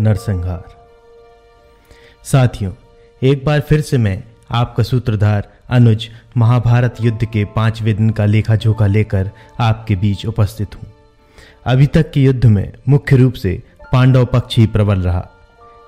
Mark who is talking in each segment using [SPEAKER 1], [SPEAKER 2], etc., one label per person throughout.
[SPEAKER 1] नरसंहार। साथियों, एक बार फिर से मैं आपका सूत्रधार अनुज महाभारत युद्ध के पाँचवें दिन का लेखा जोखा लेकर आपके बीच उपस्थित हूँ। अभी तक के युद्ध में मुख्य रूप से पांडव पक्ष ही प्रबल रहा।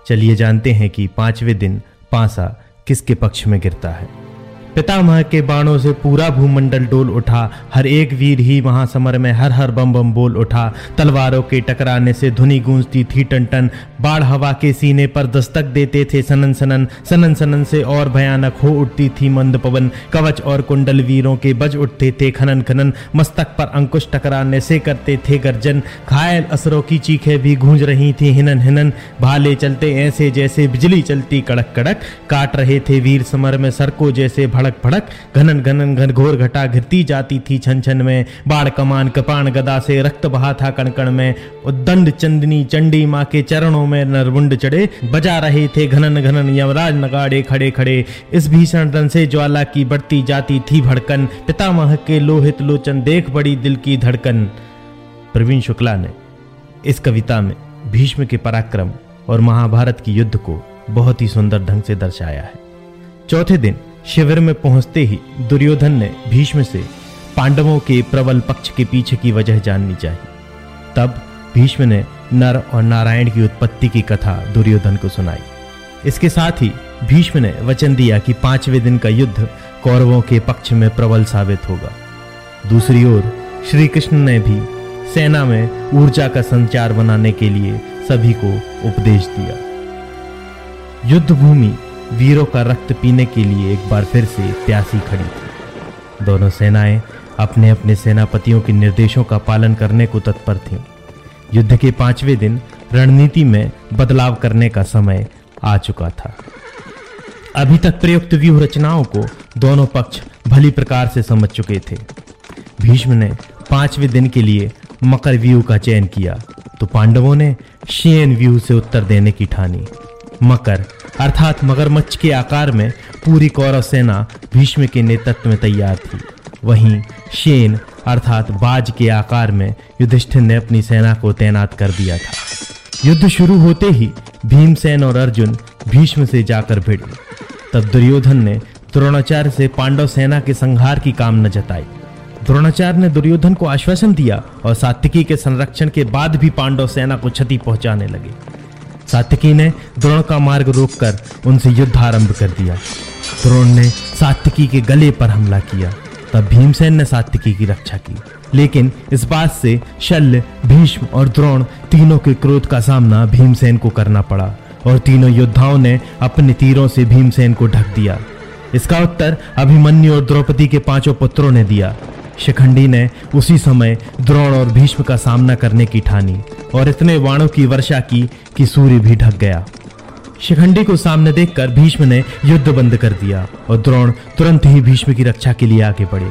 [SPEAKER 1] चलिए जानते हैं कि पाँचवें दिन पांसा किसके पक्ष में गिरता है। पितामह के बाणों से पूरा भूमंडल डोल उठा। हर एक वीर ही महासमर में हर हर बम बम बोल उठा। तलवारों के टकराने से धुनी गूंजती थी टन टन बाढ़ हवा के सीने पर दस्तक देते थे सनन सनन। सनन सनन से और भयानक हो उठती थी मंद पवन। कवच और कुंडल वीरों के बज उठते थे खनन खनन। मस्तक पर अंकुश टकराने से करते थे गर्जन। घायल असरों की चीखें भी गूंज रही थी हिनन हिनन। भाले चलते ऐसे जैसे बिजली चलती कड़क कड़क। काट रहे थे वीर समर में सरको जैसे भड़क भड़क घनन घनन घन घोर घटा घिरती जाती थी छन छन में। बाढ़ कमान कपान गदा से रक्त बहा था कणकण में। उद्दंड चंदनी चंडी माँ के चरणों में नरवुंड चढ़े। बजा रहे थे घनन घनन यमराज नगाड़े खड़े खड़े। इस भीषण रन से ज्वाला की बढ़ती जाती थी भड़कन। पितामह के लोहित लोचन देख बड़ी दिल की धड़कन। प्रवीण शुक्ला ने इस कविता में भीष्म के पराक्रम और महाभारत की युद्ध को बहुत ही सुंदर ढंग से दर्शाया है। चौथे दिन शिविर में पहुँचते ही दुर्योधन ने भीष्म से, पांडवों के प्रबल पक्ष के पीछे की वजह जाननी चाहिए। तब भीष्म ने नर और नारायण की उत्पत्ति की कथा दुर्योधन को सुनाई। इसके साथ ही भीष्म ने वचन दिया कि पाँचवें दिन का युद्ध कौरवों के पक्ष में प्रबल साबित होगा। दूसरी ओर श्री कृष्ण ने भी सेना में ऊर्जा का संचार बनाने के लिए सभी को उपदेश दिया। युद्ध भूमि वीरों का रक्त पीने के लिए एक बार फिर से प्यासी खड़ी थी। दोनों सेनाएँ अपने अपने सेनापतियों के निर्देशों का पालन करने को तत्पर थीं। युद्ध के पाँचवें दिन रणनीति में बदलाव करने का समय आ चुका था। अभी तक प्रयुक्त व्यूह रचनाओं को दोनों पक्ष भली प्रकार से समझ चुके थे। भीष्म ने पाँचवें दिन के लिए मकर व्यूह का चयन किया तो पांडवों ने शेन व्यूह से उत्तर देने की ठानी। मकर, अर्थात मगरमच्छ के आकार में पूरी कौरव सेना भीष्म के नेतृत्व में तैयार थी। वहीं शेन, अर्थात बाज के आकार में युधिष्ठिर ने अपनी सेना को तैनात कर दिया था। युद्ध शुरू होते ही भीमसेन और अर्जुन भीष्म से जाकर भिड़े। तब दुर्योधन ने द्रोणाचार्य से पांडव सेना के संहार की कामना जताई। द्रोणाचार्य ने दुर्योधन को आश्वासन दिया और सात्विकी के संरक्षण के बाद भी पांडव सेना को क्षति पहुँचाने लगे। सात्यकी ने द्रोण का मार्ग रोककर उनसे युद्ध आरंभ कर दिया। द्रोण ने सात्यकी के गले पर हमला किया। तब भीमसेन ने सात्यकी की रक्षा की। लेकिन इस बात से शल्य, भीष्म और द्रोण तीनों के क्रोध का सामना भीमसेन को करना पड़ा और तीनों योद्धाओं ने अपने तीरों से भीमसेन को ढक दिया। इसका उत्तर अभिमन्यु और द्रौपदी के पाँचों पुत्रों ने दिया। शिखंडी ने उसी समय द्रोण और भीष्म का सामना करने की ठानी और इतने वाणों की वर्षा की कि सूर्य भी ढक गया। शिखंडी को सामने देखकर भीष्म ने युद्ध बंद कर दिया और द्रोण तुरंत ही भीष्म की रक्षा के लिए आगे बढ़े।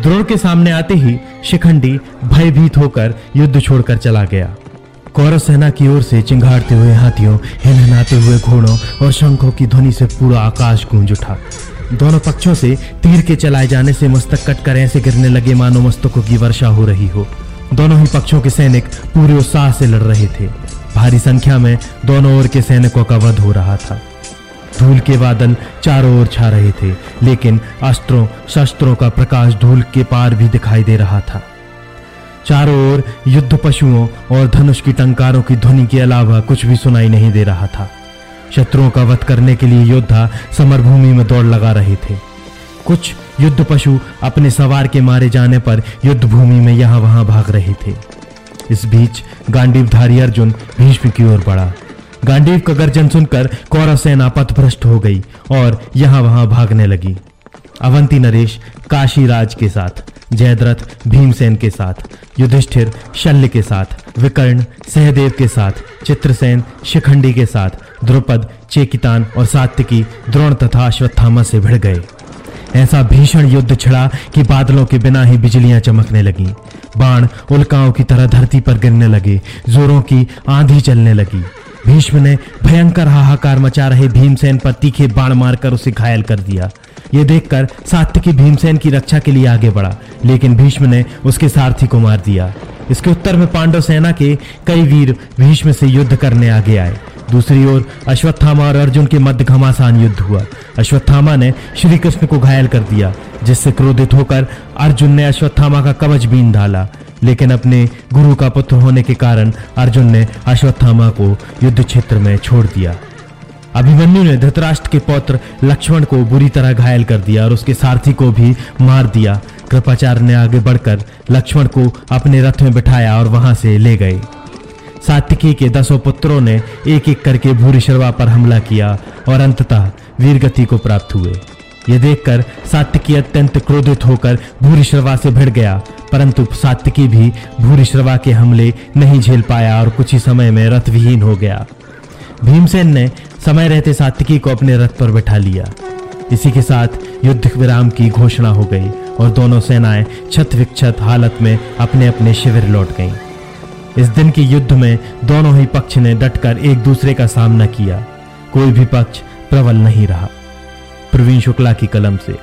[SPEAKER 1] द्रोण के सामने आते ही शिखंडी भयभीत होकर युद्ध छोड़कर चला गया। कौरव सेना की ओर से चिंगाड़ते हुए हाथियों, हिनहिनाते हुए घोड़ों और शंखों की ध्वनि से पूरा आकाश गूंज उठा। दोनों पक्षों से तीर के चलाए जाने से मस्तक कटकर ऐसे गिरने लगे मानो मस्तकों की वर्षा हो रही हो। दोनों ही पक्षों के सैनिक पूरे उत्साह से लड़ रहे थे। भारी संख्या में दोनों ओर के सैनिकों का वध हो रहा था। धूल के बादल चारों ओर छा रहे थे, लेकिन अस्त्रों, शस्त्रों का प्रकाश धूल के पार भी दिखाई दे रहा था। चारों ओर युद्ध पशुओं और धनुष की टंकारों की ध्वनि के अलावा कुछ भी सुनाई नहीं दे रहा था। शत्रुओं का वध करने के लिए योद्धा समरभूमि में दौड़ लगा रहे थे। कुछ युद्ध पशु अपने सवार के मारे जाने पर युद्ध भूमि में यहाँ वहाँ भाग रहे थे। इस बीच गांडीवधारी अर्जुन भीष्म की ओर बढ़ा। गांडीव का गर्जन सुनकर कौरव सेना पथभ्रष्ट हो गई और यहाँ वहाँ भागने लगी। अवंती नरेश काशीराज के साथ, जयद्रथ भीमसेन के साथ, युधिष्ठिर शल्य के साथ, विकर्ण सहदेव के साथ, चित्रसेन शिखंडी के साथ द्रुपद, चेकितान और सात्विकी द्रोण तथा अश्वत्थामा से भिड़ गए। ऐसा भीषण युद्ध छिड़ा कि बादलों के बिना ही बिजलियाँ चमकने लगी। बाण उल्काओं की तरह धरती पर गिरने लगे, जोरों की आंधी चलने लगी। भीष्म ने भयंकर हाहाकार मचा रहे भीमसेन पर तीखे बाण मारकर उसे घायल कर दिया। ये देखकर सात्यकी भीमसेन की रक्षा के लिए आगे बढ़ा, लेकिन भीष्म ने उसके सारथी को मार दिया। इसके उत्तर में पांडव सेना के कई वीर भीष्म से युद्ध करने आगे आए। दूसरी ओर अश्वत्थामा और अर्जुन के मध्य घमासान युद्ध हुआ। अश्वत्थामा ने श्री कृष्ण को घायल कर दिया, जिससे क्रोधित होकर अर्जुन ने अश्वत्थामा का कवच बीन डाला। लेकिन अपने गुरु का पुत्र होने के कारण अर्जुन ने अश्वत्थामा को युद्ध क्षेत्र में छोड़ दिया। अभिमन्यु ने धृतराष्ट्र के पौत्र लक्ष्मण को बुरी तरह घायल कर दिया और उसके सारथी को भी मार दिया। कृपाचार्य ने आगे बढ़कर लक्ष्मण को अपने रथ में बिठाया और वहाँ से ले गए। सात्विकी के दसों पुत्रों ने एक एक करके भूरी शर्वा पर हमला किया और अंततः वीरगति को प्राप्त हुए। ये देखकर सात्विकी अत्यंत क्रोधित होकर भूरी शर्वा से भिड़ गया, परंतु सात्विकी भी भूरी शर्वा के हमले नहीं झेल पाया और कुछ ही समय में रथ विहीन हो गया। भीमसेन ने समय रहते सात्विकी को अपने रथ पर बैठा लिया। इसी के साथ युद्ध विराम की घोषणा हो गई और दोनों सेनाएँ छत विक्षत हालत में अपने अपने शिविर लौट गईं। इस दिन के युद्ध में दोनों ही पक्ष ने डटकर एक दूसरे का सामना किया। कोई भी पक्ष प्रबल नहीं रहा। प्रवीण शुक्ला की कलम से।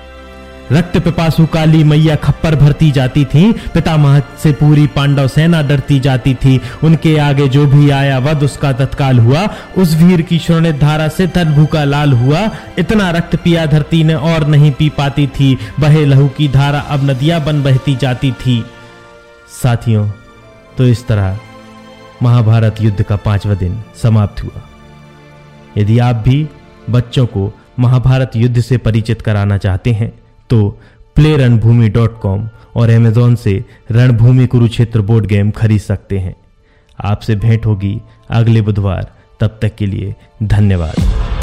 [SPEAKER 1] रक्त पिपासु काली मैया खप्पर भरती जाती थी। पितामह से पूरी पांडव सेना डरती जाती थी। उनके आगे जो भी आया वध उसका तत्काल हुआ। उस वीर की श्रोणित धारा से तन भूखा लाल हुआ। इतना रक्त पिया धरती ने और नहीं पी पाती थी। बहे लहू की धारा अब नदियाँ बन बहती जाती थी। साथियों तो इस तरह महाभारत युद्ध का पांचवा दिन समाप्त हुआ। यदि आप भी बच्चों को महाभारत युद्ध से परिचित कराना चाहते हैं तो प्ले रणभूमि डॉट कॉम और अमेजोन से रणभूमि कुरुक्षेत्र बोर्ड गेम खरीद सकते हैं। आपसे भेंट होगी अगले बुधवार। तब तक के लिए धन्यवाद।